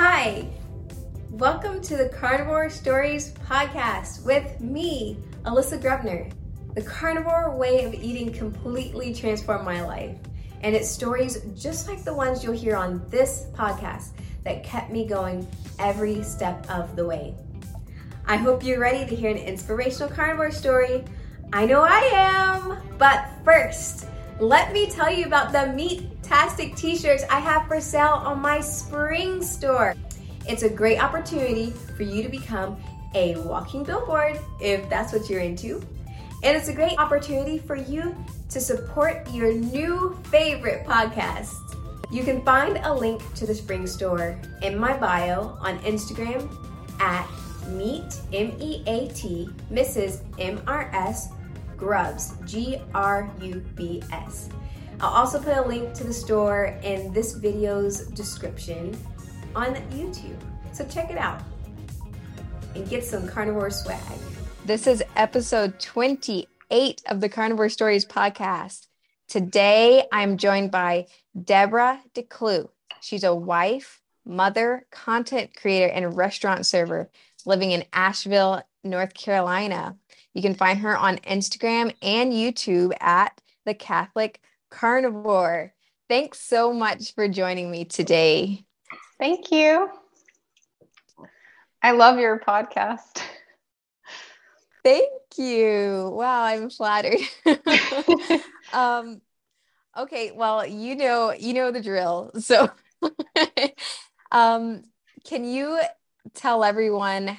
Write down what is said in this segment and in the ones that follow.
Hi, welcome to the Carnivore Stories podcast with me, Alyssa Grubner. The carnivore way of eating completely transformed my life, and it's stories just like the ones you'll hear on this podcast that kept me going every step of the way. I hope you're ready to hear an inspirational carnivore story. I know I am! But first, let me tell you about the Meat-tastic t-shirts I have for sale on my spring store. It's a great opportunity for you to become a walking billboard if that's what you're into. And it's a great opportunity for you to support your new favorite podcast. You can find a link to the spring store in my bio on Instagram at meat M-E-A-T Mrs. M-R-S Grubs, G R U B S. I'll also put a link to the store in this video's description on YouTube. So check it out and get some carnivore swag. This is episode 28 of the Carnivore Stories podcast. Today I'm joined by Deborah DeClue. She's a wife, mother, content creator, and restaurant server living in Asheville, North Carolina. You can find her on Instagram and YouTube at The Catholic Carnivore. Thanks so much for joining me today. Thank you. I love your podcast. Thank you. Wow, I'm flattered. um, okay, well, you know, you know the drill. So, um, can you tell everyone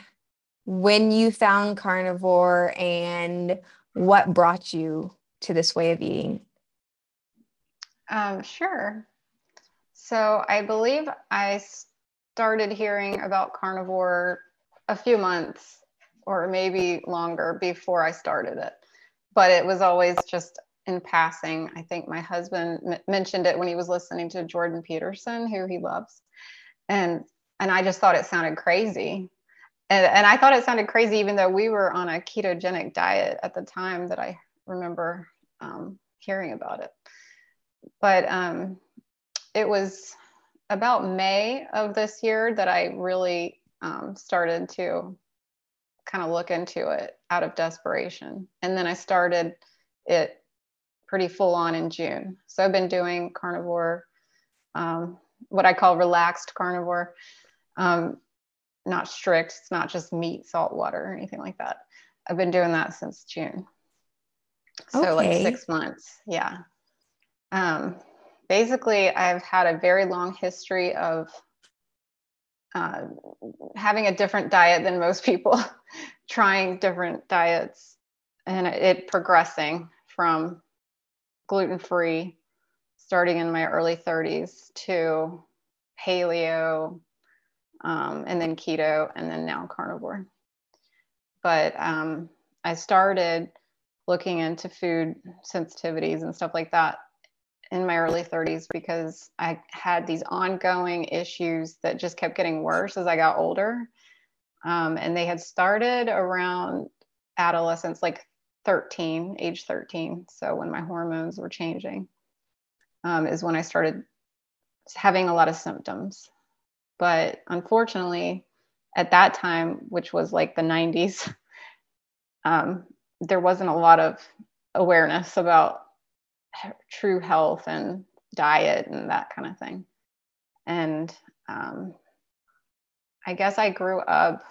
when you found carnivore and what brought you to this way of eating? Um, sure. So I believe I started hearing about carnivore a few months or maybe longer before I started it. But it was always just in passing. I think my husband m- mentioned it when he was listening to Jordan Peterson, who he loves. And and I just thought it sounded crazy and, and I thought it sounded crazy, even though we were on a ketogenic diet at the time that I remember um, hearing about it. But um, it was about May of this year that I really um, started to kind of look into it out of desperation. And then I started it pretty full on in June. So I've been doing carnivore, um, what I call relaxed carnivore. Um, not strict. It's not just meat, salt water, or anything like that. I've been doing that since June. So okay. like six months. Yeah. Um, basically, I've had a very long history of uh, having a different diet than most people, trying different diets, and it progressing from gluten free, starting in my early 30s, to paleo, um, and then keto, and then now carnivore. But um, I started looking into food sensitivities and stuff like that in my early 30s because I had these ongoing issues that just kept getting worse as I got older. Um, and they had started around adolescence, like 13, age 13. So when my hormones were changing, um, is when I started having a lot of symptoms. But unfortunately, at that time, which was like the 90s, um, there wasn't a lot of awareness about true health and diet and that kind of thing. And um, I guess I grew up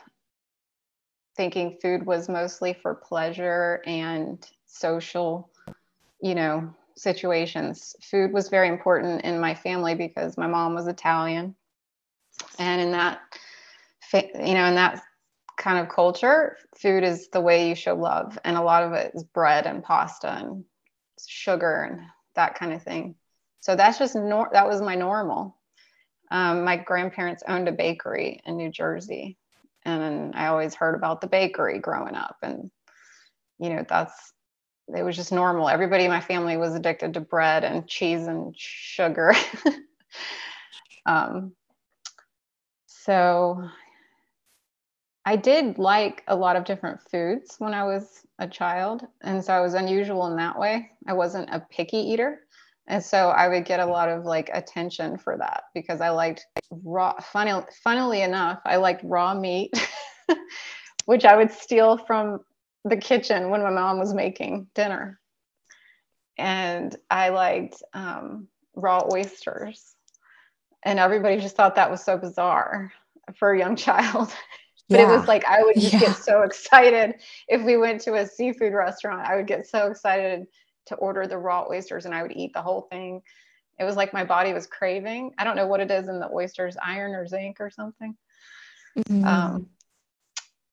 thinking food was mostly for pleasure and social, you know, situations. Food was very important in my family because my mom was Italian and in that you know in that kind of culture food is the way you show love. And a lot of it is bread and pasta and sugar and that kind of thing. So that's just nor- that was my normal. Um, my grandparents owned a bakery in new jersey. And i always heard about the bakery growing up. And you know that's it was just normal. Everybody in my family was addicted to bread and cheese and sugar. Um, so I did like a lot of different foods when I was a child. And so I was unusual in that way. I wasn't a picky eater. And so I would get a lot of like attention for that because I liked raw, funny, funnily enough, I liked raw meat, which I would steal from the kitchen when my mom was making dinner. And I liked um, raw oysters. And everybody just thought that was so bizarre for a young child. but yeah. it was like I would just yeah. get so excited if we went to a seafood restaurant. I would get so excited to order the raw oysters and I would eat the whole thing. It was like my body was craving. I don't know what it is in the oysters, iron or zinc or something. Mm-hmm. Um,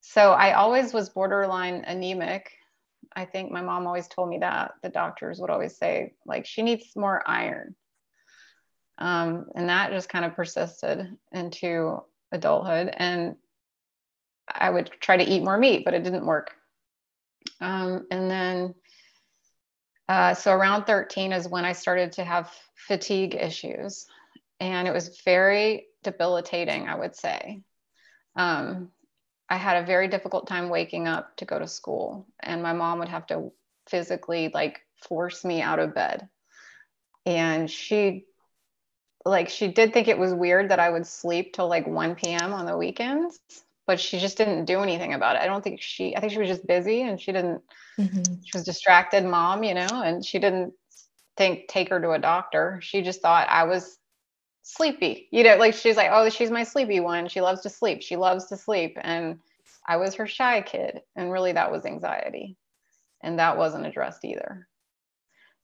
so I always was borderline anemic. I think my mom always told me that. The doctors would always say, like, she needs more iron. Um, and that just kind of persisted into adulthood. And I would try to eat more meat, but it didn't work. Um, and then uh, so around 13 is when I started to have fatigue issues, and it was very debilitating, I would say. Um, I had a very difficult time waking up to go to school, and my mom would have to physically like force me out of bed. And she, like, she did think it was weird that I would sleep till like 1 p.m. on the weekends but she just didn't do anything about it. I don't think she, I think she was just busy and she didn't, mm-hmm. she was distracted mom, you know, and she didn't think take her to a doctor. She just thought I was sleepy, you know, like she's like, oh, she's my sleepy one. She loves to sleep. She loves to sleep. And I was her shy kid. And really that was anxiety. And that wasn't addressed either.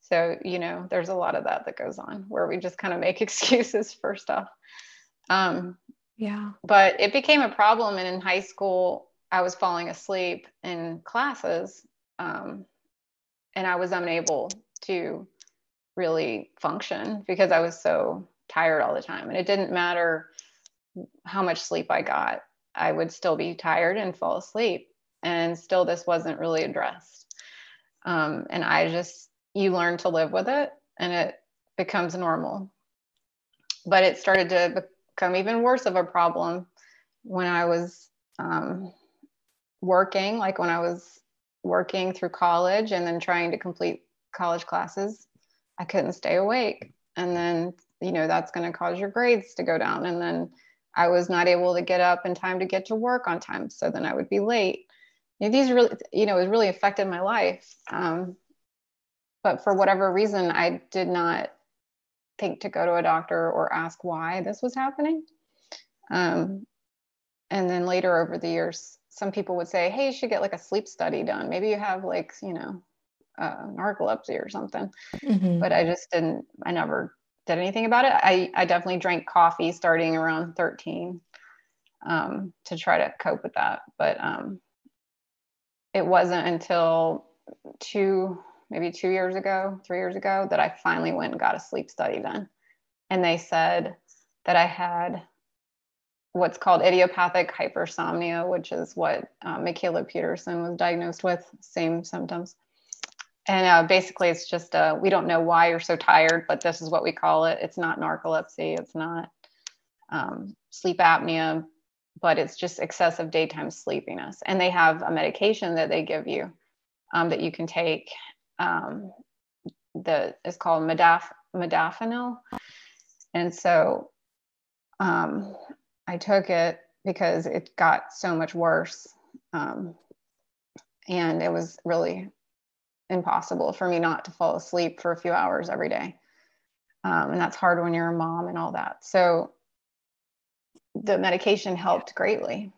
So, you know, there's a lot of that that goes on where we just kind of make excuses for stuff. Um, yeah. But it became a problem. And in high school, I was falling asleep in classes um, and I was unable to really function because I was so tired all the time. And it didn't matter how much sleep I got, I would still be tired and fall asleep. And still, this wasn't really addressed. Um, and I just, you learn to live with it and it becomes normal. But it started to become even worse of a problem when I was um, working, like when I was working through college and then trying to complete college classes. I couldn't stay awake. And then, you know, that's going to cause your grades to go down. And then I was not able to get up in time to get to work on time. So then I would be late. You know, these really, you know, it really affected my life. Um, but for whatever reason, I did not think to go to a doctor or ask why this was happening. Um, and then later over the years, some people would say, hey, you should get like a sleep study done. Maybe you have like, you know, uh, narcolepsy or something. Mm-hmm. But I just didn't, I never did anything about it. I, I definitely drank coffee starting around 13 um, to try to cope with that. But um, it wasn't until two, maybe two years ago, three years ago, that I finally went and got a sleep study done. And they said that I had what's called idiopathic hypersomnia, which is what uh, Mikhaila Peterson was diagnosed with, same symptoms. And uh, basically, it's just uh, we don't know why you're so tired, but this is what we call it. It's not narcolepsy, it's not um, sleep apnea, but it's just excessive daytime sleepiness. And they have a medication that they give you um, that you can take um, that is called modafinil. modafinil. And so um, I took it because it got so much worse. Um, and it was really impossible for me not to fall asleep for a few hours every day. Um, and that's hard when you're a mom and all that. So the medication helped greatly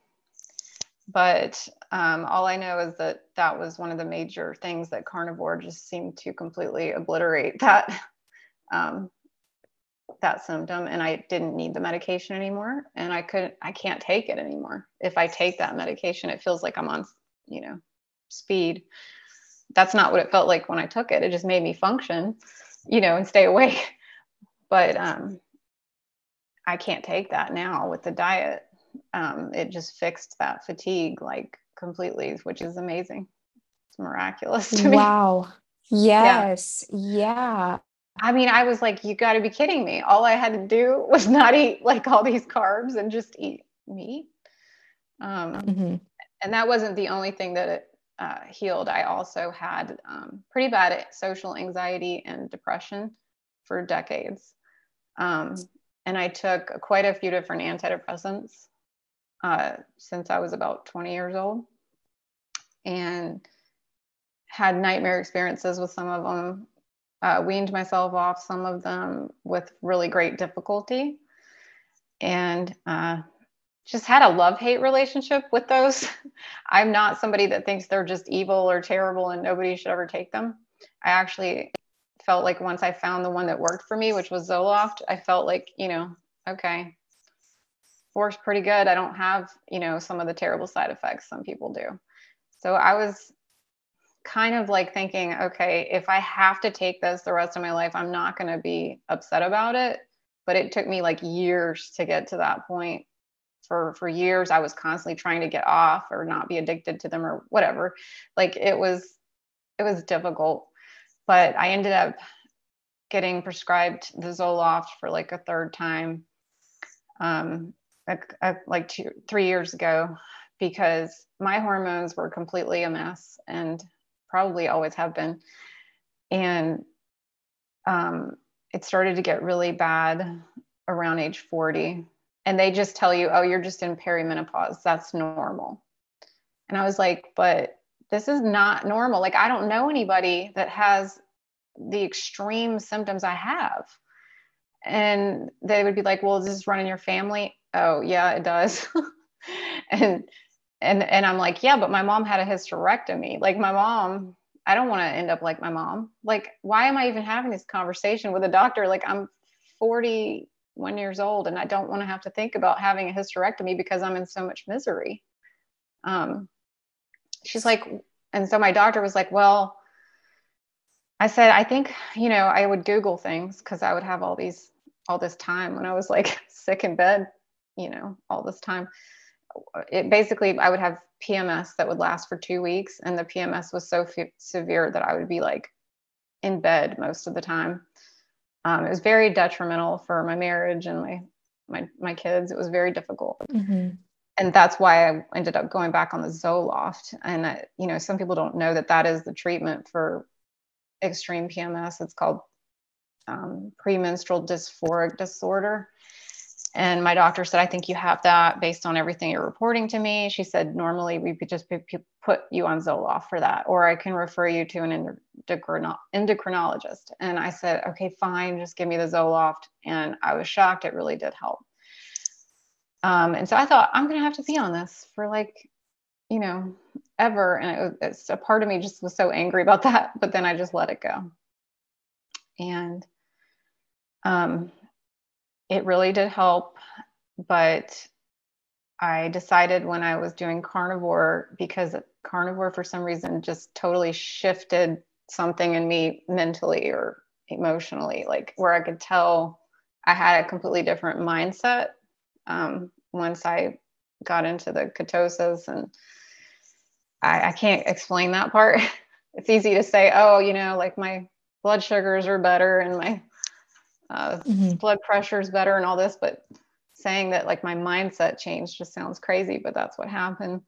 but um, all I know is that that was one of the major things that carnivore just seemed to completely obliterate that um, that symptom, and I didn't need the medication anymore, and I could I can't take it anymore. If I take that medication, it feels like I'm on you know speed. That's not what it felt like when I took it. It just made me function, you know, and stay awake. But um, I can't take that now with the diet um, it just fixed that fatigue like completely, which is amazing. It's miraculous to me. Wow. Yes. Yeah. yeah. I mean, I was like, you got to be kidding me. All I had to do was not eat like all these carbs and just eat meat. Um, mm-hmm. And that wasn't the only thing that it uh, healed. I also had um, pretty bad social anxiety and depression for decades. Um, and I took quite a few different antidepressants uh, since I was about 20 years old and had nightmare experiences with some of them. Uh, weaned myself off some of them with really great difficulty and uh, just had a love hate relationship with those. I'm not somebody that thinks they're just evil or terrible and nobody should ever take them. I actually felt like once I found the one that worked for me, which was Zoloft, I felt like, you know, okay, works pretty good. I don't have, you know, some of the terrible side effects some people do. So I was kind of like thinking, okay, if I have to take this the rest of my life, I'm not going to be upset about it. But it took me like years to get to that point. For for years, I was constantly trying to get off or not be addicted to them or whatever. Like it was, it was difficult but I ended up getting prescribed the Zoloft for like a third time, um, like two, three years ago, because my hormones were completely a mess and probably always have been. And um, it started to get really bad around age 40. And they just tell you, oh, you're just in perimenopause. That's normal. And I was like, but this is not normal. Like, I don't know anybody that has the extreme symptoms I have. And they would be like, well, does this run in your family? Oh, yeah, it does. and, and, and I'm like, yeah, but my mom had a hysterectomy. Like, my mom, I don't want to end up like my mom. Like, why am I even having this conversation with a doctor? Like, I'm 41 years old and I don't want to have to think about having a hysterectomy because I'm in so much misery. Um, she's like, and so my doctor was like, well, I said, I think, you know, I would Google things because I would have all these, all this time when I was like sick in bed, you know, all this time. It basically, I would have PMS that would last for two weeks. And the PMS was so f- severe that I would be like in bed most of the time. Um, it was very detrimental for my marriage and my, my, my kids. It was very difficult. Mm-hmm and that's why I ended up going back on the Zoloft. And I, you know, some people don't know that that is the treatment for extreme PMS. It's called um, premenstrual dysphoric disorder. And my doctor said, I think you have that based on everything you're reporting to me. She said, normally we could just put you on Zoloft for that, or I can refer you to an endocrinologist. And I said, okay, fine, just give me the Zoloft. And I was shocked. It really did help. Um, and so I thought, I'm going to have to be on this for like, you know, ever. And it was, a part of me just was so angry about that, but then I just let it go. And um, it really did help. But I decided when I was doing carnivore, because carnivore for some reason just totally shifted something in me mentally or emotionally, like where I could tell I had a completely different mindset um, once I got into the ketosis and I, I can't explain that part. it's easy to say, oh, you know, like my blood sugars are better and my uh, mm-hmm. blood pressure is better and all this, but saying that like my mindset changed just sounds crazy, but that's what happened.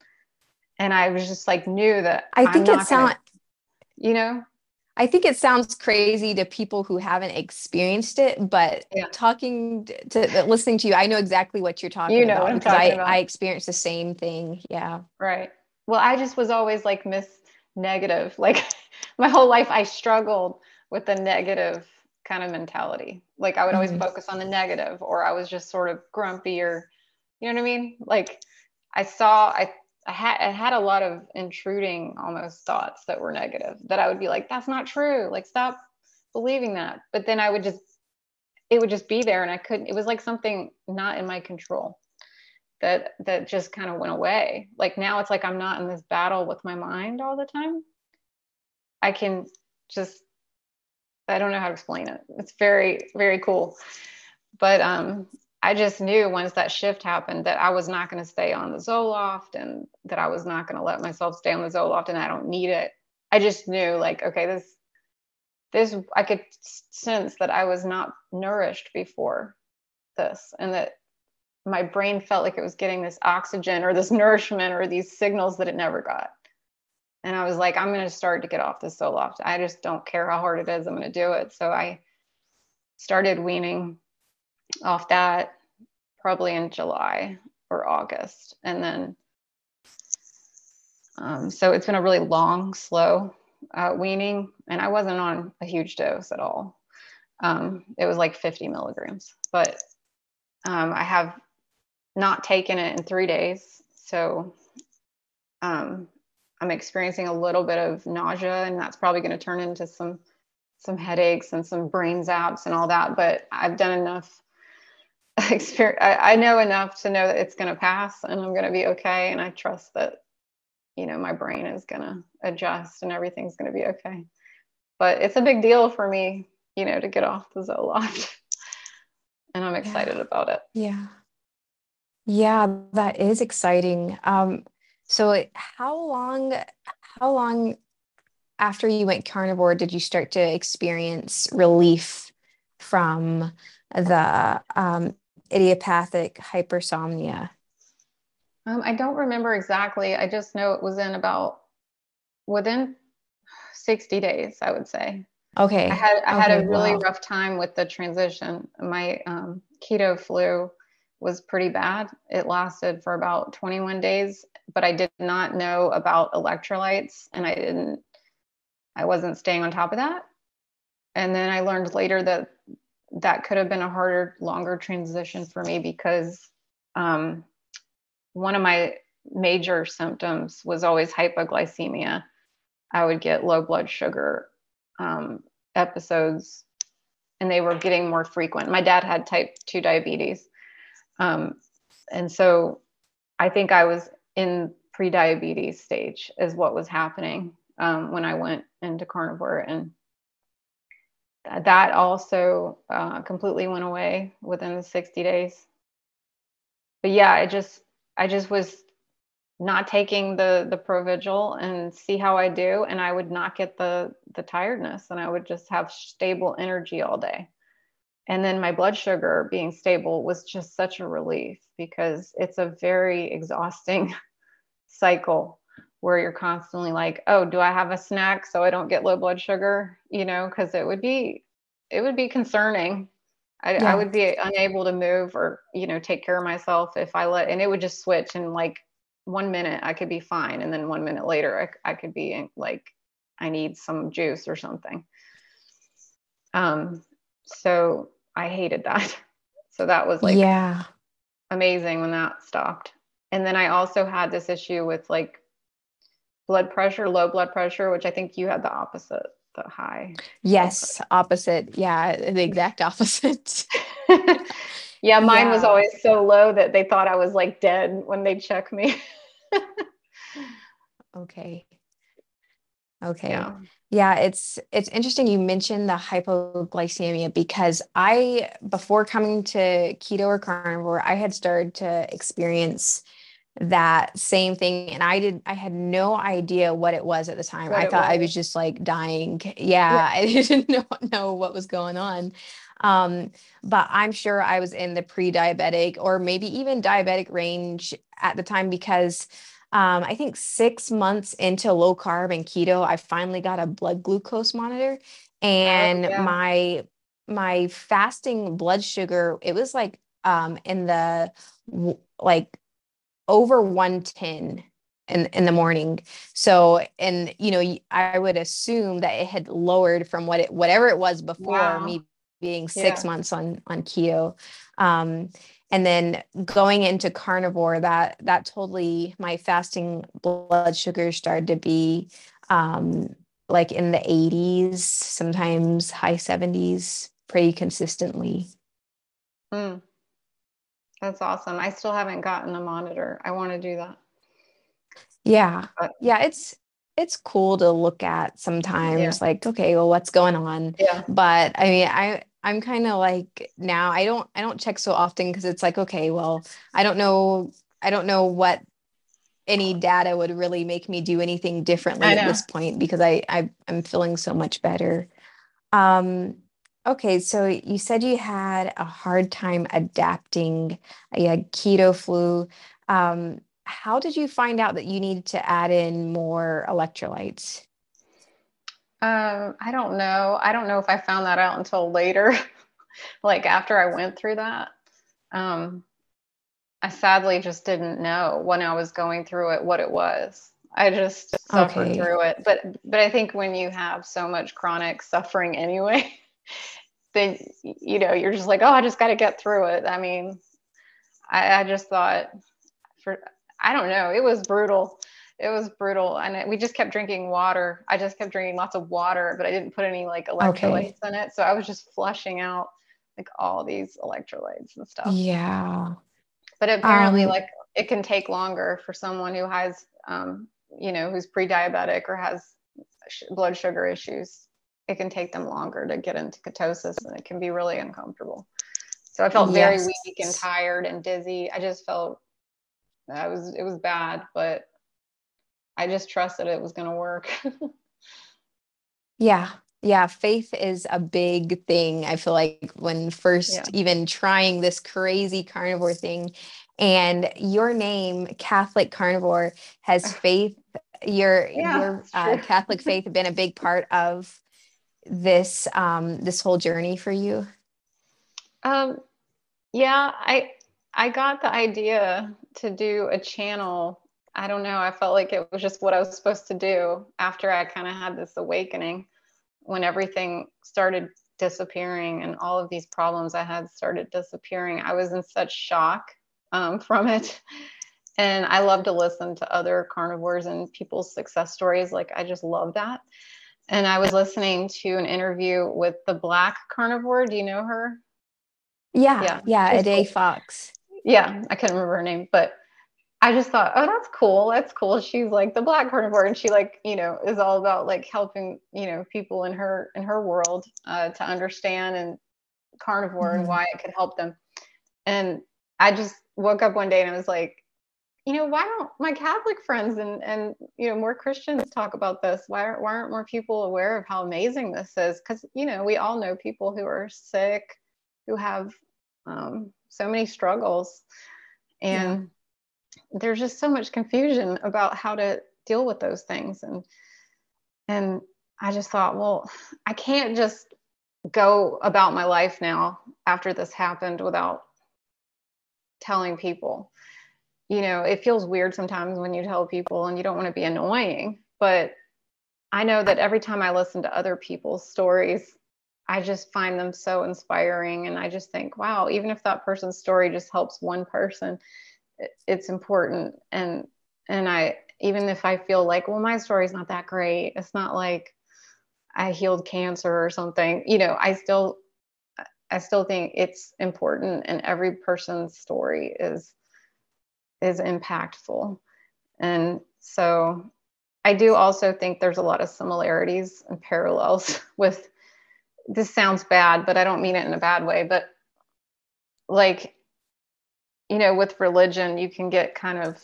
And I was just like knew that I think it sounds, you know, I think it sounds crazy to people who haven't experienced it, but yeah. talking to listening to you, I know exactly what you're talking you know about because I, about. I experienced the same thing. Yeah. Right well i just was always like miss negative like my whole life i struggled with the negative kind of mentality like i would always mm-hmm. focus on the negative or i was just sort of grumpy or you know what i mean like i saw i I had, I had a lot of intruding almost thoughts that were negative that I would be like, that's not true. Like, stop believing that. But then I would just, it would just be there and I couldn't, it was like something not in my control that that just kind of went away like now it's like i'm not in this battle with my mind all the time i can just i don't know how to explain it. It's very very cool. But um i just knew once that shift happened that i was not going to stay on the zoloft and that i was not going to let myself stay on the zoloft and i don't need it. I just knew like okay this this i could sense that i was not nourished before this and that my brain felt like it was getting this oxygen or this nourishment or these signals that it never got. And I was like, I'm going to start to get off this Zoloft. I just don't care how hard it is. I'm going to do it. So I started weaning off that probably in July or August. And then, um, so it's been a really long, slow uh, weaning, and I wasn't on a huge dose at all. Um, it was like 50 milligrams, but um, I have not taken it in three days. So um, I'm experiencing a little bit of nausea, and that's probably going to turn into some some headaches and some brain zaps and all that. But I've done enough experience. I, I know enough to know that it's going to pass, and I'm going to be okay. And I trust that you know my brain is going to adjust, and everything's going to be okay. But it's a big deal for me, you know, to get off the Zoloft, and I'm excited yeah. about it. Yeah. Yeah, that is exciting. Um, so how long how long after you went carnivore did you start to experience relief from the um, idiopathic hypersomnia? Um, I don't remember exactly. I just know it was in about within 60 days, I would say. Okay. I had I okay, had a really wow. rough time with the transition. My um, keto flu was pretty bad. It lasted for about 21 days, but I did not know about electrolytes and I didn't, I wasn't staying on top of that. And then I learned later that that could have been a harder, longer transition for me because um, one of my major symptoms was always hypoglycemia. I would get low blood sugar um, episodes and they were getting more frequent. My dad had type 2 diabetes. Um, and so I think I was in pre-diabetes stage is what was happening um, when I went into carnivore and that also uh, completely went away within the 60 days. But yeah, I just I just was not taking the the Provigil and see how I do, and I would not get the the tiredness, and I would just have stable energy all day. And then my blood sugar being stable was just such a relief because it's a very exhausting cycle where you're constantly like, oh, do I have a snack so I don't get low blood sugar? You know, because it would be it would be concerning. I, yeah. I would be unable to move or you know take care of myself if I let, and it would just switch and like one minute I could be fine, and then one minute later I, I could be like I need some juice or something. Um, so I hated that. So that was like yeah amazing when that stopped. And then I also had this issue with like blood pressure, low blood pressure, which I think you had the opposite, the high. Yes, opposite. Yeah, the exact opposite. yeah, mine yeah. was always so low that they thought I was like dead when they check me. okay. Okay. Yeah. yeah, it's it's interesting you mentioned the hypoglycemia because I before coming to keto or carnivore, I had started to experience that same thing and I did I had no idea what it was at the time. What I thought was. I was just like dying. Yeah, yeah. I didn't know, know what was going on. Um, but I'm sure I was in the pre-diabetic or maybe even diabetic range at the time because um, I think six months into low carb and keto, I finally got a blood glucose monitor, oh, and oh, yeah. my my fasting blood sugar it was like um, in the like over 110 in in the morning. So, and you know, I would assume that it had lowered from what it whatever it was before wow. me being six yeah. months on on keto. Um, and then going into carnivore that that totally my fasting blood sugar started to be um like in the 80s sometimes high 70s pretty consistently. Mm. that's awesome. I still haven't gotten a monitor. I want to do that. Yeah. But, yeah it's it's cool to look at sometimes yeah. like okay well what's going on? Yeah. But i mean i I'm kind of like now I don't I don't check so often because it's like okay well I don't know I don't know what any data would really make me do anything differently at this point because I, I I'm feeling so much better. Um, okay, so you said you had a hard time adapting. You had keto flu. Um, how did you find out that you needed to add in more electrolytes? Um, I don't know. I don't know if I found that out until later. like after I went through that, um, I sadly just didn't know when I was going through it what it was. I just suffered okay. through it. But but I think when you have so much chronic suffering anyway, then you know you're just like, oh, I just got to get through it. I mean, I, I just thought for I don't know, it was brutal. It was brutal, and it, we just kept drinking water. I just kept drinking lots of water, but I didn't put any like electrolytes okay. in it, so I was just flushing out like all these electrolytes and stuff. Yeah. But apparently, um, like it can take longer for someone who has, um, you know, who's pre-diabetic or has sh- blood sugar issues. It can take them longer to get into ketosis, and it can be really uncomfortable. So I felt very yes. weak and tired and dizzy. I just felt I was it was bad, but I just trusted it was going to work. yeah, yeah, faith is a big thing. I feel like when first yeah. even trying this crazy carnivore thing, and your name, Catholic Carnivore, has faith. Your yeah, your uh, Catholic faith been a big part of this um, this whole journey for you? Um, yeah, I I got the idea to do a channel. I don't know. I felt like it was just what I was supposed to do after I kind of had this awakening when everything started disappearing and all of these problems I had started disappearing, I was in such shock um, from it. And I love to listen to other carnivores and people's success stories. Like, I just love that. And I was listening to an interview with the Black carnivore. Do you know her? Yeah. Yeah. Yeah. Cool. Fox. Yeah. I couldn't remember her name, but I just thought, oh, that's cool. That's cool. She's like the black carnivore, and she like you know is all about like helping you know people in her in her world uh, to understand and carnivore mm-hmm. and why it could help them. And I just woke up one day and I was like, you know, why don't my Catholic friends and and you know more Christians talk about this? Why aren't why aren't more people aware of how amazing this is? Because you know we all know people who are sick, who have um, so many struggles, and yeah there's just so much confusion about how to deal with those things. And and i just thought well i can't just go about my life now after this happened without telling people. You know it feels weird sometimes when you tell people and you don't want to be annoying but i know that every time i listen to other people's stories i just find them so inspiring. And i just think wow even if that person's story just helps one person it's important. And and i even if i feel like well my story's not that great it's not like i healed cancer or something you know i still i still think it's important and every person's story is is impactful. And so i do also think there's a lot of similarities and parallels with this sounds bad but i don't mean it in a bad way but like you know, with religion, you can get kind of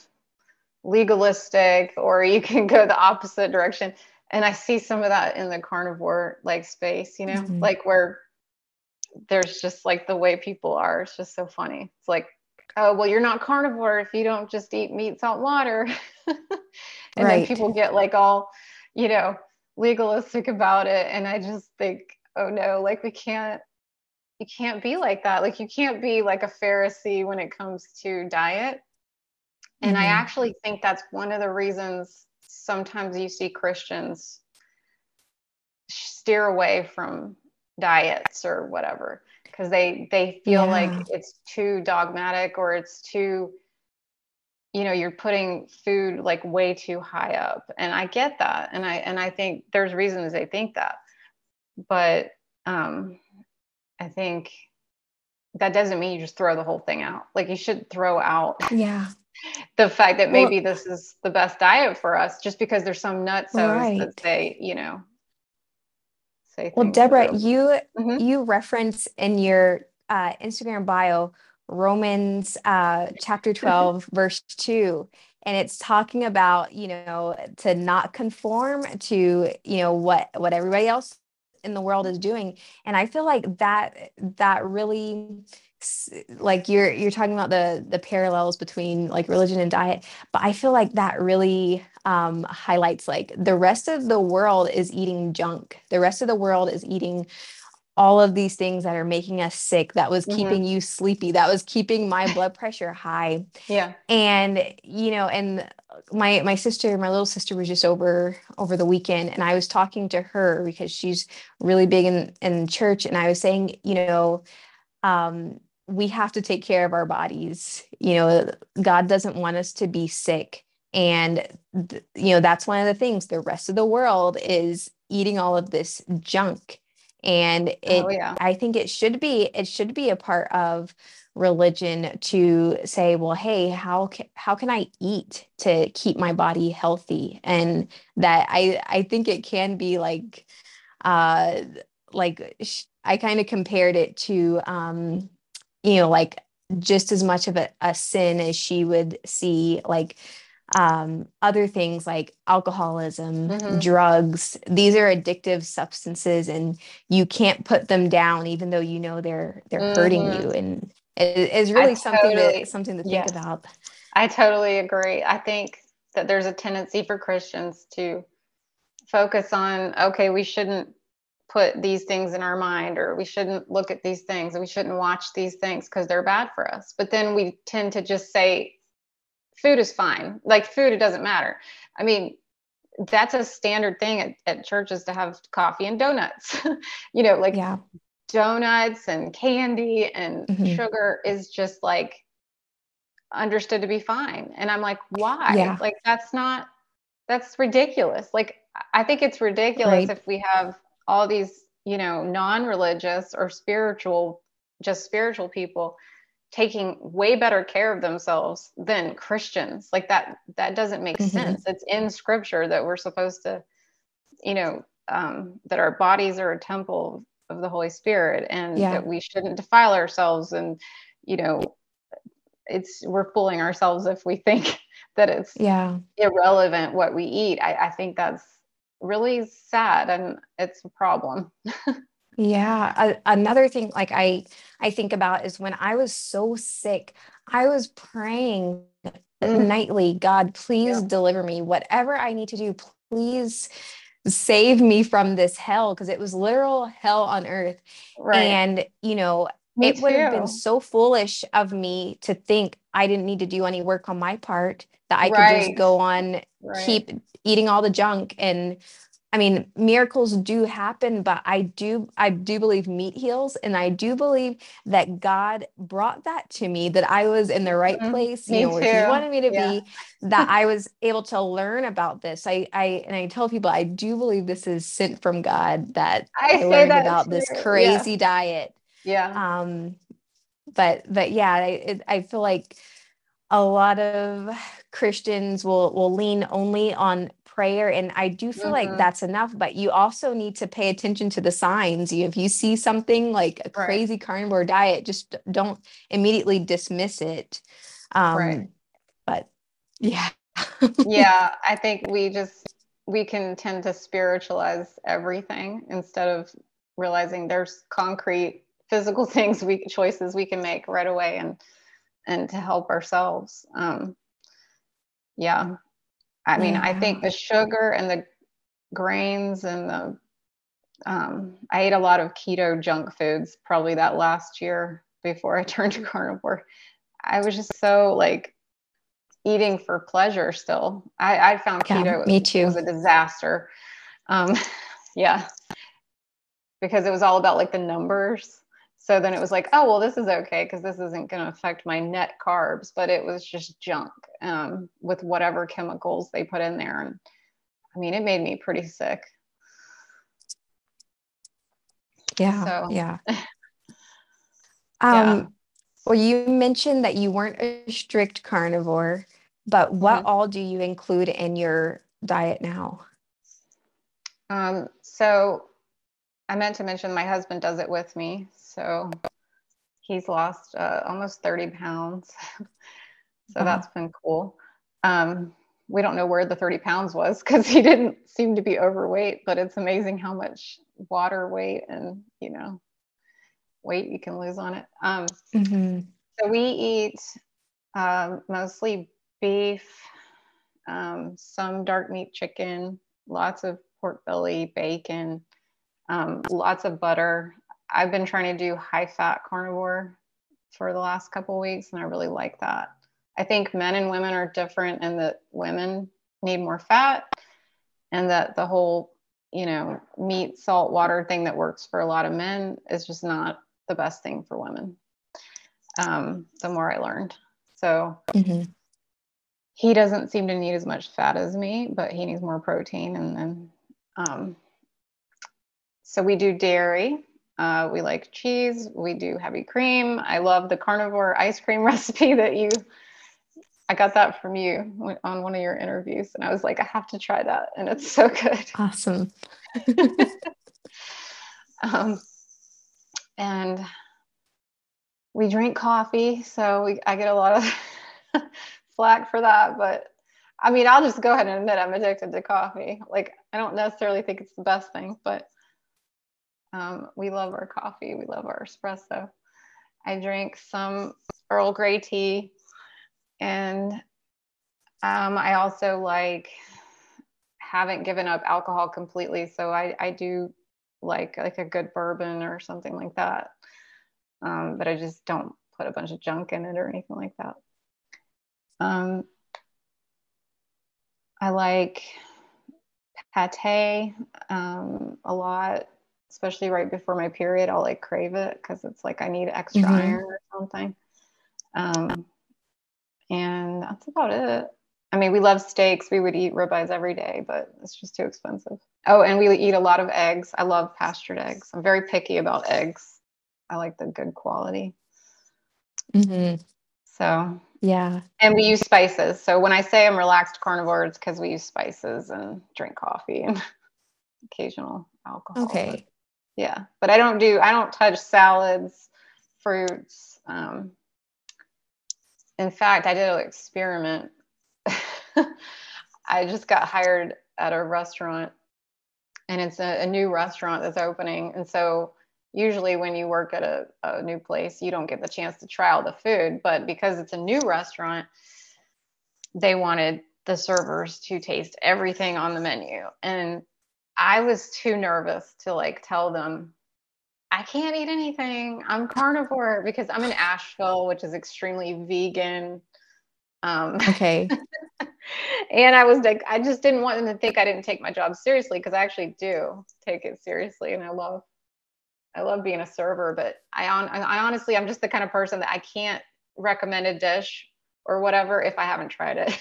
legalistic or you can go the opposite direction. And I see some of that in the carnivore like space, you know, mm-hmm. like where there's just like the way people are. It's just so funny. It's like, oh, well, you're not carnivore if you don't just eat meat, salt, water. and right. then people get like all, you know, legalistic about it. And I just think, oh no, like we can't you can't be like that. Like you can't be like a Pharisee when it comes to diet. And mm-hmm. I actually think that's one of the reasons sometimes you see Christians steer away from diets or whatever because they they feel yeah. like it's too dogmatic or it's too you know you're putting food like way too high up and i get that and i and i think there's reasons they think that but um I think that doesn't mean you just throw the whole thing out. Like you should throw out yeah the fact that maybe well, this is the best diet for us just because there's some nuts right. that say, you know, say Well, Deborah, you mm-hmm. you reference in your uh, Instagram bio Romans uh, chapter 12 verse 2 and it's talking about you know to not conform to you know what what everybody else in the world is doing. And i feel like that that really like you're you're talking about the the parallels between like religion and diet but i feel like that really um, highlights like the rest of the world is eating junk. The rest of the world is eating all of these things that are making us sick that was mm-hmm. keeping you sleepy that was keeping my blood pressure high. Yeah. And you know and my my sister my little sister was just over over the weekend and i was talking to her because she's really big in in church and i was saying you know um we have to take care of our bodies. You know god doesn't want us to be sick. And th- you know that's one of the things. The rest of the world is eating all of this junk and it oh, yeah. i think it should be it should be a part of religion to say well hey how can, how can i eat to keep my body healthy and that i i think it can be like uh like i kind of compared it to um you know like just as much of a, a sin as she would see like um, other things like alcoholism, mm-hmm. drugs. These are addictive substances, and you can't put them down, even though you know they're they're mm-hmm. hurting you. And it is really I something totally, to something to think yes. about. I totally agree. I think that there's a tendency for Christians to focus on okay, we shouldn't put these things in our mind or we shouldn't look at these things and we shouldn't watch these things because they're bad for us but then we tend to just say food is fine. Like food, it doesn't matter. I mean, that's a standard thing at, at churches to have coffee and donuts. you know, like yeah. donuts and candy and mm-hmm. sugar is just like understood to be fine. And I'm like, why? Yeah. Like that's not that's ridiculous. Like I think it's ridiculous right. if we have all these, you know, non-religious or spiritual just spiritual people taking way better care of themselves than Christians. Like that that doesn't make mm-hmm. sense. It's in scripture that we're supposed to, you know, um, that our bodies are a temple of the Holy Spirit and yeah. that we shouldn't defile ourselves and you know it's we're fooling ourselves if we think that it's yeah irrelevant what we eat. I, I think that's really sad and it's a problem. Yeah. another thing, like I, I think about is when I was so sick, I was praying mm. nightly, God, please yeah. deliver me. Whatever I need to do, please save me from this hell because it was literal hell on earth. Right. And, you know, me it would have been so foolish of me to think I didn't need to do any work on my part, that I right. could just go on, right. keep eating all the junk and I mean, miracles do happen, but I do I do believe meat heals, and I do believe that God brought that to me that I was in the right mm-hmm. place. You me know, where He wanted me to yeah. be. That I was able to learn about this. I I and I tell people I do believe this is sent from God. That I, I learned about too. this crazy yeah. diet. Yeah. Um, but but yeah, I it, I feel like a lot of Christians will will lean only on prayer and i do feel mm-hmm. like that's enough but you also need to pay attention to the signs if you see something like a right. crazy carnivore diet just don't immediately dismiss it um right. but yeah yeah i think we just we can tend to spiritualize everything instead of realizing there's concrete physical things we choices we can make right away and and to help ourselves um yeah I mean, yeah. I think the sugar and the grains and the um, I ate a lot of keto junk foods probably that last year before I turned to carnivore. I was just so like eating for pleasure still. I, I found yeah, keto me too. was a disaster. Um, yeah, because it was all about like the numbers. So then it was like, oh, well, this is okay because this isn't going to affect my net carbs, but it was just junk um, with whatever chemicals they put in there. And I mean, it made me pretty sick. Yeah. So. Yeah. um, yeah. Well, you mentioned that you weren't a strict carnivore, but what mm-hmm. all do you include in your diet now? Um, so I meant to mention my husband does it with me. So he's lost uh, almost 30 pounds. so uh-huh. that's been cool. Um, we don't know where the 30 pounds was because he didn't seem to be overweight, but it's amazing how much water weight and, you know, weight you can lose on it. Um, mm-hmm. So we eat um, mostly beef, um, some dark meat chicken, lots of pork belly, bacon, um, lots of butter. I've been trying to do high fat carnivore for the last couple weeks, and I really like that. I think men and women are different, and that women need more fat, and that the whole you know meat, salt, water thing that works for a lot of men is just not the best thing for women. Um, the more I learned, so. Mm-hmm he doesn't seem to need as much fat as me, but he needs more protein. And then, um, so we do dairy. Uh, we like cheese. We do heavy cream. I love the carnivore ice cream recipe that you. I got that from you on one of your interviews, and I was like, I have to try that, and it's so good. Awesome. um, and we drink coffee, so we, I get a lot of flack for that, but I mean, I'll just go ahead and admit I'm addicted to coffee. Like, I don't necessarily think it's the best thing, but um, we love our coffee. We love our espresso. I drink some Earl Grey tea, and um, I also like haven't given up alcohol completely. So I, I do like like a good bourbon or something like that, um, but I just don't put a bunch of junk in it or anything like that. Um, I like pate um, a lot, especially right before my period. I'll like crave it because it's like I need extra mm-hmm. iron or something. Um, and that's about it. I mean, we love steaks. We would eat ribeyes every day, but it's just too expensive. Oh, and we eat a lot of eggs. I love pastured eggs. I'm very picky about eggs. I like the good quality. Mm-hmm. So yeah. And we use spices. So when I say I'm relaxed carnivore, it's because we use spices and drink coffee and occasional alcohol. Okay. Yeah. But I don't do, I don't touch salads, fruits. Um, in fact, I did an experiment. I just got hired at a restaurant and it's a, a new restaurant that's opening. And so usually when you work at a, a new place you don't get the chance to try all the food but because it's a new restaurant they wanted the servers to taste everything on the menu and i was too nervous to like tell them i can't eat anything i'm carnivore because i'm in asheville which is extremely vegan um, okay and i was like i just didn't want them to think i didn't take my job seriously because i actually do take it seriously and i love I love being a server, but I on I honestly I'm just the kind of person that I can't recommend a dish or whatever if I haven't tried it.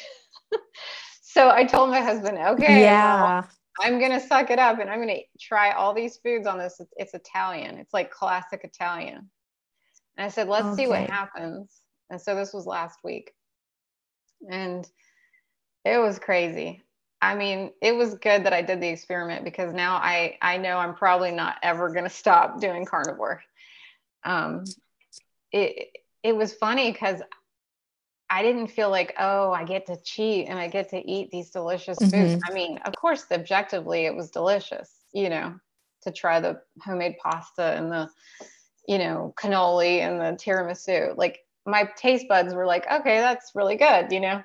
so I told my husband, okay, yeah. Well, I'm gonna suck it up and I'm gonna try all these foods on this. It's, it's Italian. It's like classic Italian. And I said, let's okay. see what happens. And so this was last week. And it was crazy. I mean, it was good that I did the experiment because now I I know I'm probably not ever going to stop doing carnivore. Um, it it was funny because I didn't feel like oh I get to cheat and I get to eat these delicious foods. Mm-hmm. I mean, of course, objectively it was delicious, you know, to try the homemade pasta and the you know cannoli and the tiramisu. Like my taste buds were like, okay, that's really good, you know,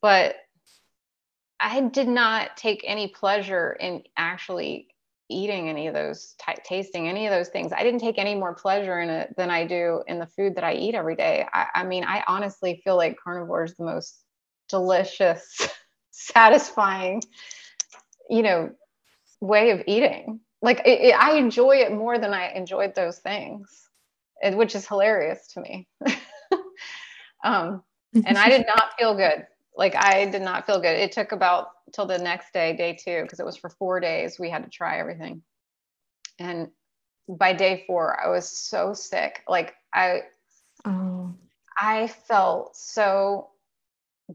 but I did not take any pleasure in actually eating any of those, t- tasting any of those things. I didn't take any more pleasure in it than I do in the food that I eat every day. I, I mean, I honestly feel like carnivore is the most delicious, satisfying, you know, way of eating. Like it, it, I enjoy it more than I enjoyed those things, which is hilarious to me. um, and I did not feel good like I did not feel good. It took about till the next day, day two, because it was for four days. We had to try everything. And by day four, I was so sick. Like I, oh. I felt so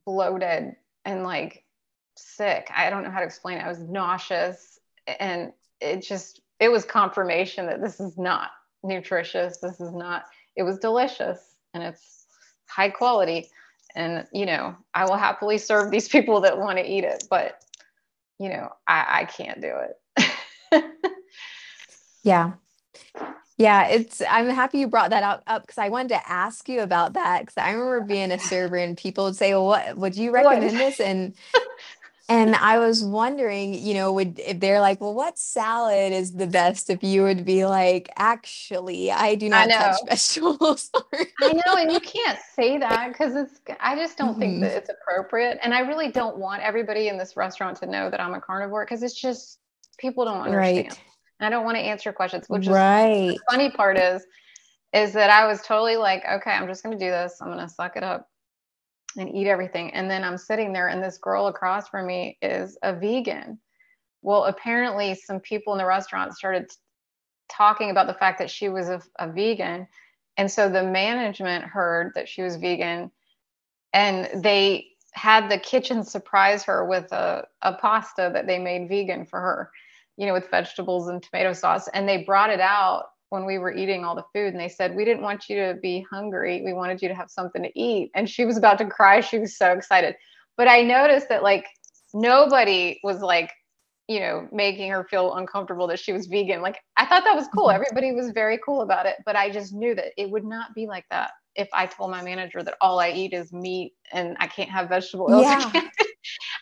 bloated and like sick. I don't know how to explain it. I was nauseous and it just, it was confirmation that this is not nutritious. This is not, it was delicious and it's high quality and you know i will happily serve these people that want to eat it but you know i i can't do it. Yeah. Yeah it's i'm happy you brought that out up because i wanted to ask you about that because i remember being a server and people would say well what would you recommend this? And And I was wondering, you know, would if they're like, well, what salad is the best? If you would be like, actually, I do not I touch vegetables. I know, and you can't say that because it's. I just don't mm-hmm. think that it's appropriate, and I really don't want everybody in this restaurant to know that I'm a carnivore because it's just people don't understand. Right. I don't want to answer questions, which is right. the funny part is, is that I was totally like, okay, I'm just going to do this. I'm going to suck it up and eat everything. And then I'm sitting there, and this girl across from me is a vegan. Well, apparently, some people in the restaurant started talking about the fact that she was a, a vegan. And so the management heard that she was vegan, and they had the kitchen surprise her with a, a pasta that they made vegan for her, you know, with vegetables and tomato sauce. And they brought it out when we were eating all the food and they said we didn't want you to be hungry. We wanted you to have something to eat. And she was about to cry. She was so excited. But i noticed that like nobody was like you know making her feel uncomfortable that she was vegan. Like i thought that was cool. Mm-hmm. everybody was very cool about it but i just knew that it would not be like that if i told my manager that all i eat is meat and i can't have vegetable oils. Yeah.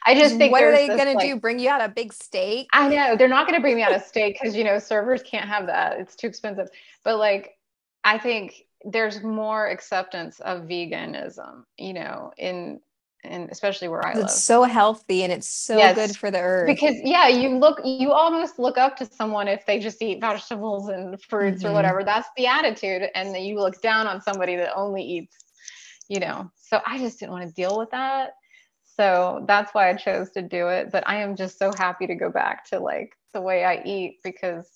I just think what are they going to do? Bring you out a big steak? I know they're not going to bring me out a steak because you know servers can't have that; it's too expensive. But like, I think there's more acceptance of veganism, you know, in and especially where I it's live. It's so healthy and it's so yes, good for the earth. Because yeah, you look, you almost look up to someone if they just eat vegetables and fruits mm-hmm. or whatever. That's the attitude, and then you look down on somebody that only eats, you know. So I just didn't want to deal with that so that's why I chose to do it. But I am just so happy to go back to like the way I eat because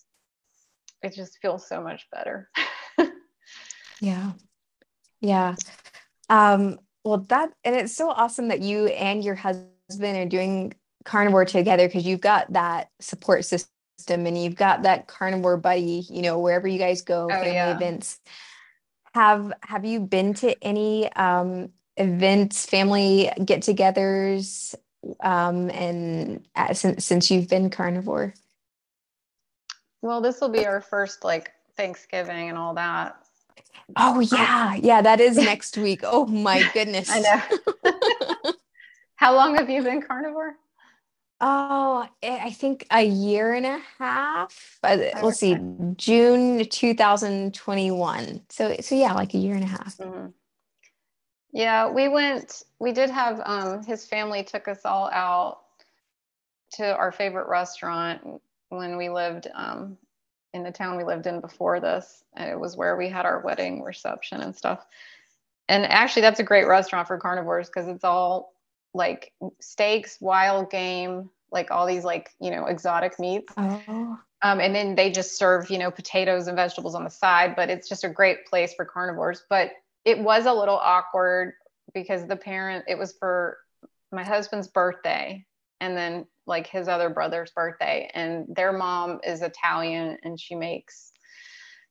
it just feels so much better. yeah. Yeah. Um, well, that, and it's so awesome that you and your husband are doing carnivore together because you've got that support system and you've got that carnivore buddy, you know, wherever you guys go, oh, family yeah. events. Have have you been to any um events, family get-togethers, um, and uh, since since you've been carnivore? Well, this will be our first like Thanksgiving and all that. Oh yeah, yeah, that is next week. Oh my goodness. I know. How long have you been carnivore? Oh, I think a year and a half. But okay. let's see, June 2021. So, so yeah, like a year and a half. Mm-hmm. Yeah, we went, we did have, um, his family took us all out to our favorite restaurant when we lived um, in the town we lived in before this. And it was where we had our wedding reception and stuff. And actually, that's a great restaurant for carnivores because it's all like steaks, wild game, like all these like, you know, exotic meats. Oh. Um, and then they just serve, you know, potatoes and vegetables on the side, but it's just a great place for carnivores. But it was a little awkward because the parent it was for my husband's birthday and then like his other brother's birthday. And their mom is italian and she makes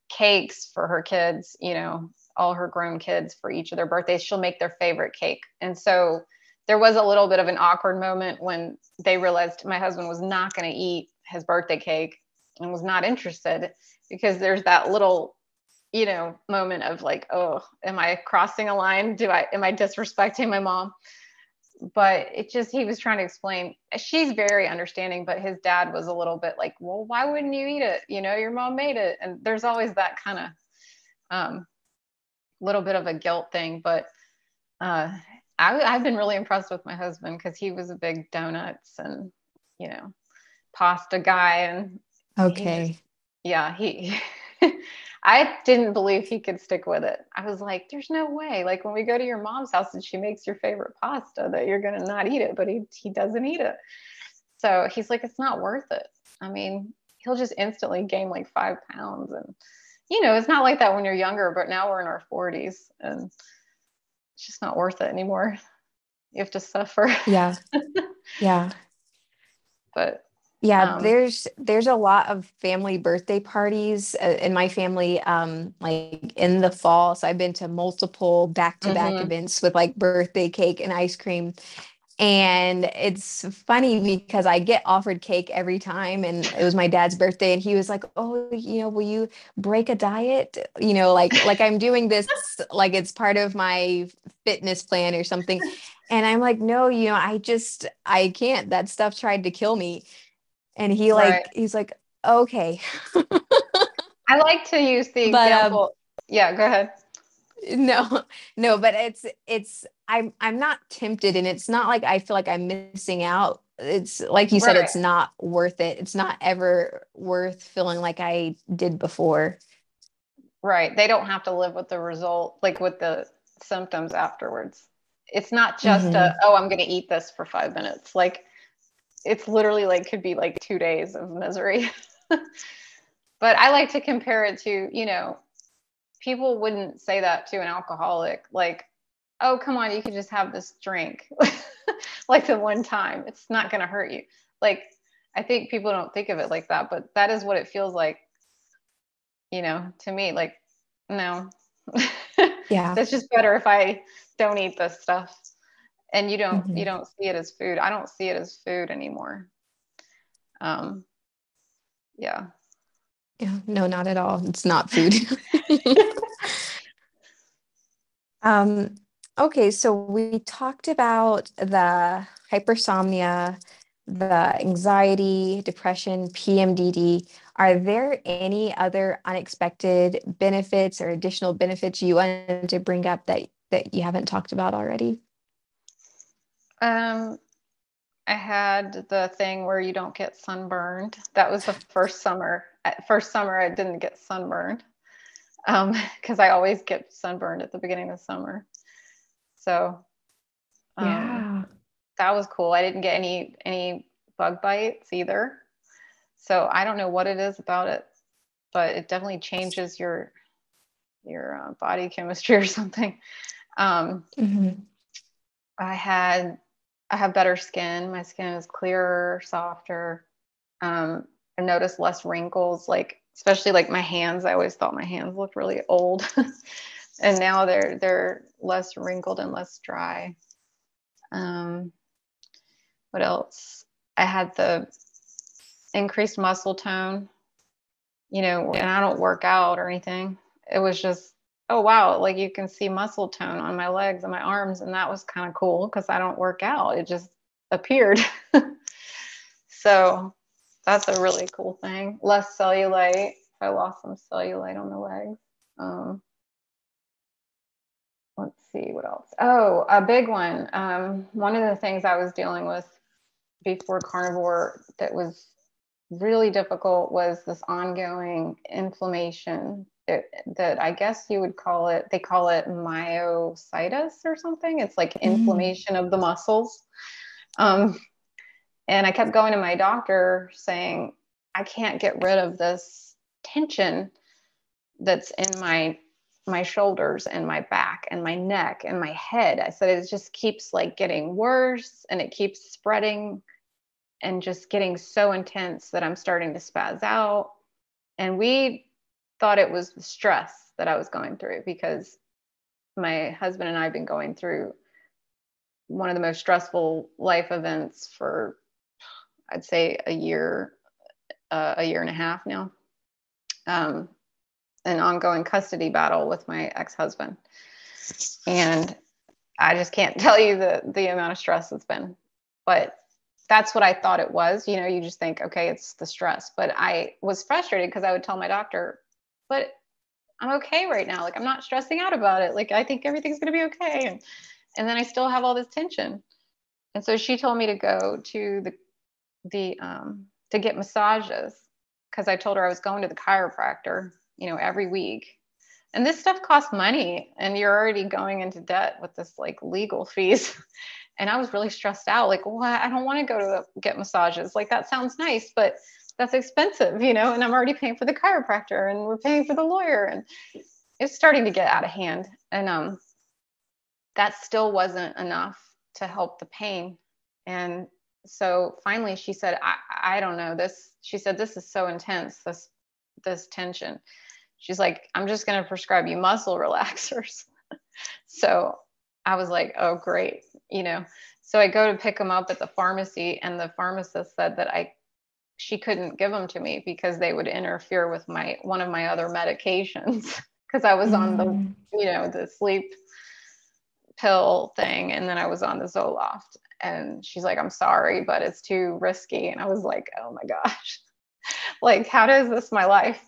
cakes for her kids you know all her grown kids for each of their birthdays. She'll make their favorite cake. And so there was a little bit of an awkward moment when they realized my husband was not going to eat his birthday cake and was not interested because there's that little you know moment of like oh am i crossing a line? Do i am i disrespecting my mom? But it just he was trying to explain she's very understanding but his dad was a little bit like well why wouldn't you eat it? You know your mom made it. And there's always that kind of um little bit of a guilt thing but uh I, i've been really impressed with my husband because he was a big donuts and you know pasta guy and okay. he just, yeah he I didn't believe he could stick with it. I was like, there's no way. Like when we go to your mom's house and she makes your favorite pasta that you're going to not eat it, but he, he doesn't eat it. So he's like, it's not worth it. I mean, he'll just instantly gain like five pounds. And, you know, it's not like that when you're younger, but now we're in our 40s and it's just not worth it anymore. You have to suffer. Yeah. Yeah. but yeah um, there's there's a lot of family birthday parties uh, in my family um like in the fall so i've been to multiple back-to-back mm-hmm. events with like birthday cake and ice cream and it's funny because I get offered cake every time. And it was my dad's birthday, and he was like, "Oh, you know, will you break a diet? You know, like like I'm doing this, like it's part of my fitness plan or something." and I'm like, no, you know, I just I can't. That stuff tried to kill me. And he like right. he's like, okay. I like to use the but, um, example. Um, yeah, go ahead. No, no, but it's it's I'm I'm not tempted and it's not like I feel like I'm missing out. It's like you said, right. it's not worth it. It's not ever worth feeling like I did before. Right. They don't have to live with the result, like with the symptoms afterwards. It's not just mm-hmm. a, oh, I'm going to eat this for five minutes. Like it's literally like could be like two days of misery. but I like to compare it to, you know, people wouldn't say that to an alcoholic, like, oh, come on, you could just have this drink like the one time. It's not going to hurt you. Like, I think people don't think of it like that, but that is what it feels like, you know, to me. Like, no. yeah. it's just better if I don't eat this stuff and you don't mm-hmm. you don't see it as food. I don't see it as food anymore. Um yeah. Yeah no not at all. It's not food. Um okay so we talked about the hypersomnia the anxiety depression pmdd are there any other unexpected benefits or additional benefits you wanted to bring up that that you haven't talked about already um, I had the thing where you don't get sunburned. That was the first summer. First summer, I didn't get sunburned Um, because um, I always get sunburned at the beginning of summer. So um, yeah, that was cool. I didn't get any any bug bites either. So I don't know what it is about it, but it definitely changes your your uh, body chemistry or something. Um, mm-hmm. I had I have better skin. My skin is clearer, softer. Um, I noticed less wrinkles, like especially like my hands. I always thought my hands looked really old, and now they're they're less wrinkled and less dry. Um, what else? I had the increased muscle tone. You know, and I don't work out or anything. It was just oh wow like you can see muscle tone on my legs and my arms and that was kind of cool because i don't work out. It just appeared. So that's a really cool thing. Less cellulite. I lost some cellulite on the legs. Um, let's see what else. Oh a big one. Um, one of the things i was dealing with before carnivore that was really difficult was this ongoing inflammation that I guess you would call it, they call it myositis or something. It's like mm. inflammation mm. of the muscles. Um, and I kept going to my doctor saying, I can't get rid of this tension that's in my my shoulders and my back and my neck and my head. I said it just keeps like getting worse and it keeps spreading and just getting so intense that I'm starting to spaz out. And we thought it was the stress that I was going through because my husband and I have been going through one of the most stressful life events for I'd say a year, uh, a year and a half now. Um, an ongoing custody battle with my ex-husband, and I just can't tell you the the amount of stress it's been. But that's what I thought it was. You know, you just think, okay, it's the stress. But I was frustrated because I would tell my doctor, but I'm okay right now. Like I'm not stressing out about it. Like I think everything's going to be okay. And, and then I still have all this tension. And so she told me to go to the, the, um, to get massages because I told her I was going to the chiropractor, you know, every week. And this stuff costs money and you're already going into debt with this like legal fees. and I was really stressed out. Like, well, I don't want to go to get massages. Like that sounds nice, but that's expensive, you know, and I'm already paying for the chiropractor and we're paying for the lawyer and it's starting to get out of hand. And um that still wasn't enough to help the pain. And so finally she said, I, I don't know this. She said, this is so intense, this this tension. She's like, I'm just gonna prescribe you muscle relaxers. so I was like, oh great, you know. So I go to pick them up at the pharmacy, and the pharmacist said that I she couldn't give them to me because they would interfere with my one of my other medications because I was on the mm. you know the sleep pill thing and then I was on the Zoloft and she's like, I'm sorry, but it's too risky. And I was like, oh my gosh, like, how does this my life?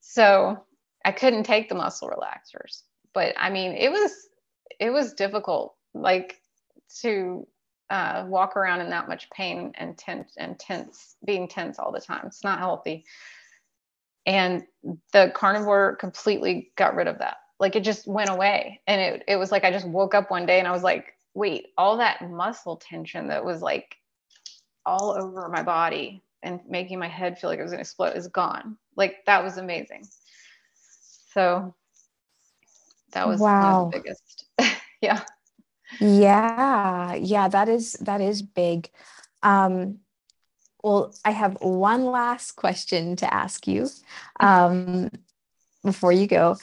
So I couldn't take the muscle relaxers. But I mean, it was it was difficult, like to uh, walk around in that much pain and tense and tense, being tense all the time. It's not healthy. And the carnivore completely got rid of that. Like it just went away. And it, it was like I just woke up one day and I was like, wait, all that muscle tension that was like all over my body and making my head feel like it was gonna explode is gone. Like that was amazing. So that was wow. one of the biggest. yeah. Yeah, yeah, that is that is big. Um, well, I have one last question to ask you um, before you go.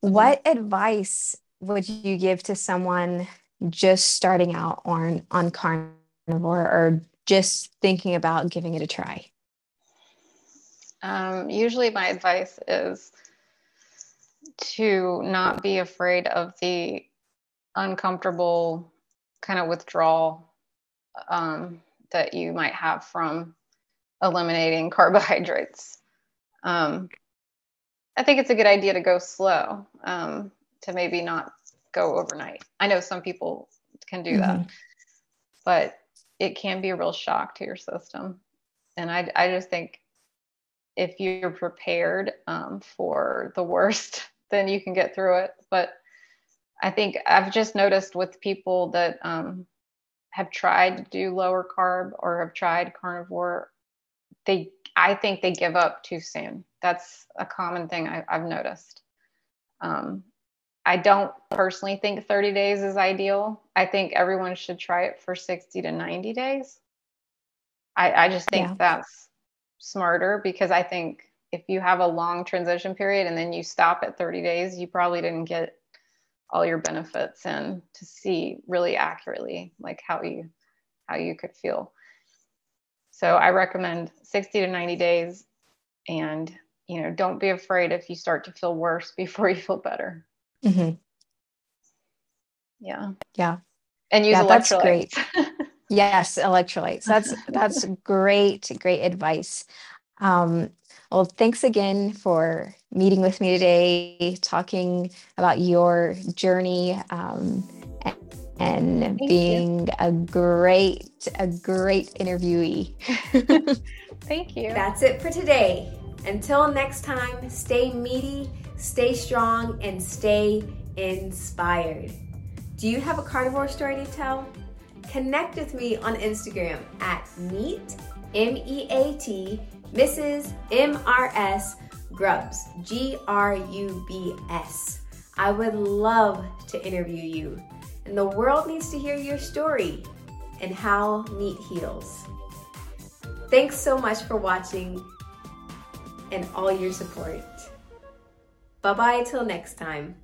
What advice would you give to someone just starting out on on carnivore or just thinking about giving it a try? Um, usually, my advice is to not be afraid of the uncomfortable kind of withdrawal um, that you might have from eliminating carbohydrates. Um, I think it's a good idea to go slow, um, to maybe not go overnight. I know some people can do mm-hmm. that, but it can be a real shock to your system. And I, I just think if you're prepared um, for the worst, then you can get through it. But I think I've just noticed with people that um, have tried to do lower carb or have tried carnivore, they I think they give up too soon. That's a common thing I, have noticed. Um, I don't personally think 30 days is ideal. I think everyone should try it for 60 to 90 days. I, I just think yeah. that's smarter because I think if you have a long transition period and then you stop at 30 days, you probably didn't get all your benefits and to see really accurately like how you how you could feel. So I recommend 60 to 90 days and you know don't be afraid if you start to feel worse before you feel better. Mm-hmm. Yeah. Yeah. And use yeah, That's great. yes, electrolytes. That's that's great, great advice. Um, well, thanks again for meeting with me today, talking about your journey um, and, and being you. a great, a great interviewee. Thank you. That's it for today. Until next time, stay meaty, stay strong, and stay inspired. Do you have a carnivore story to tell? Connect with me on Instagram at meat, M E A T, Mrs. MRS Grubs, G R U B S. I would love to interview you, and the world needs to hear your story and how meat heals. Thanks so much for watching and all your support. Bye bye till next time.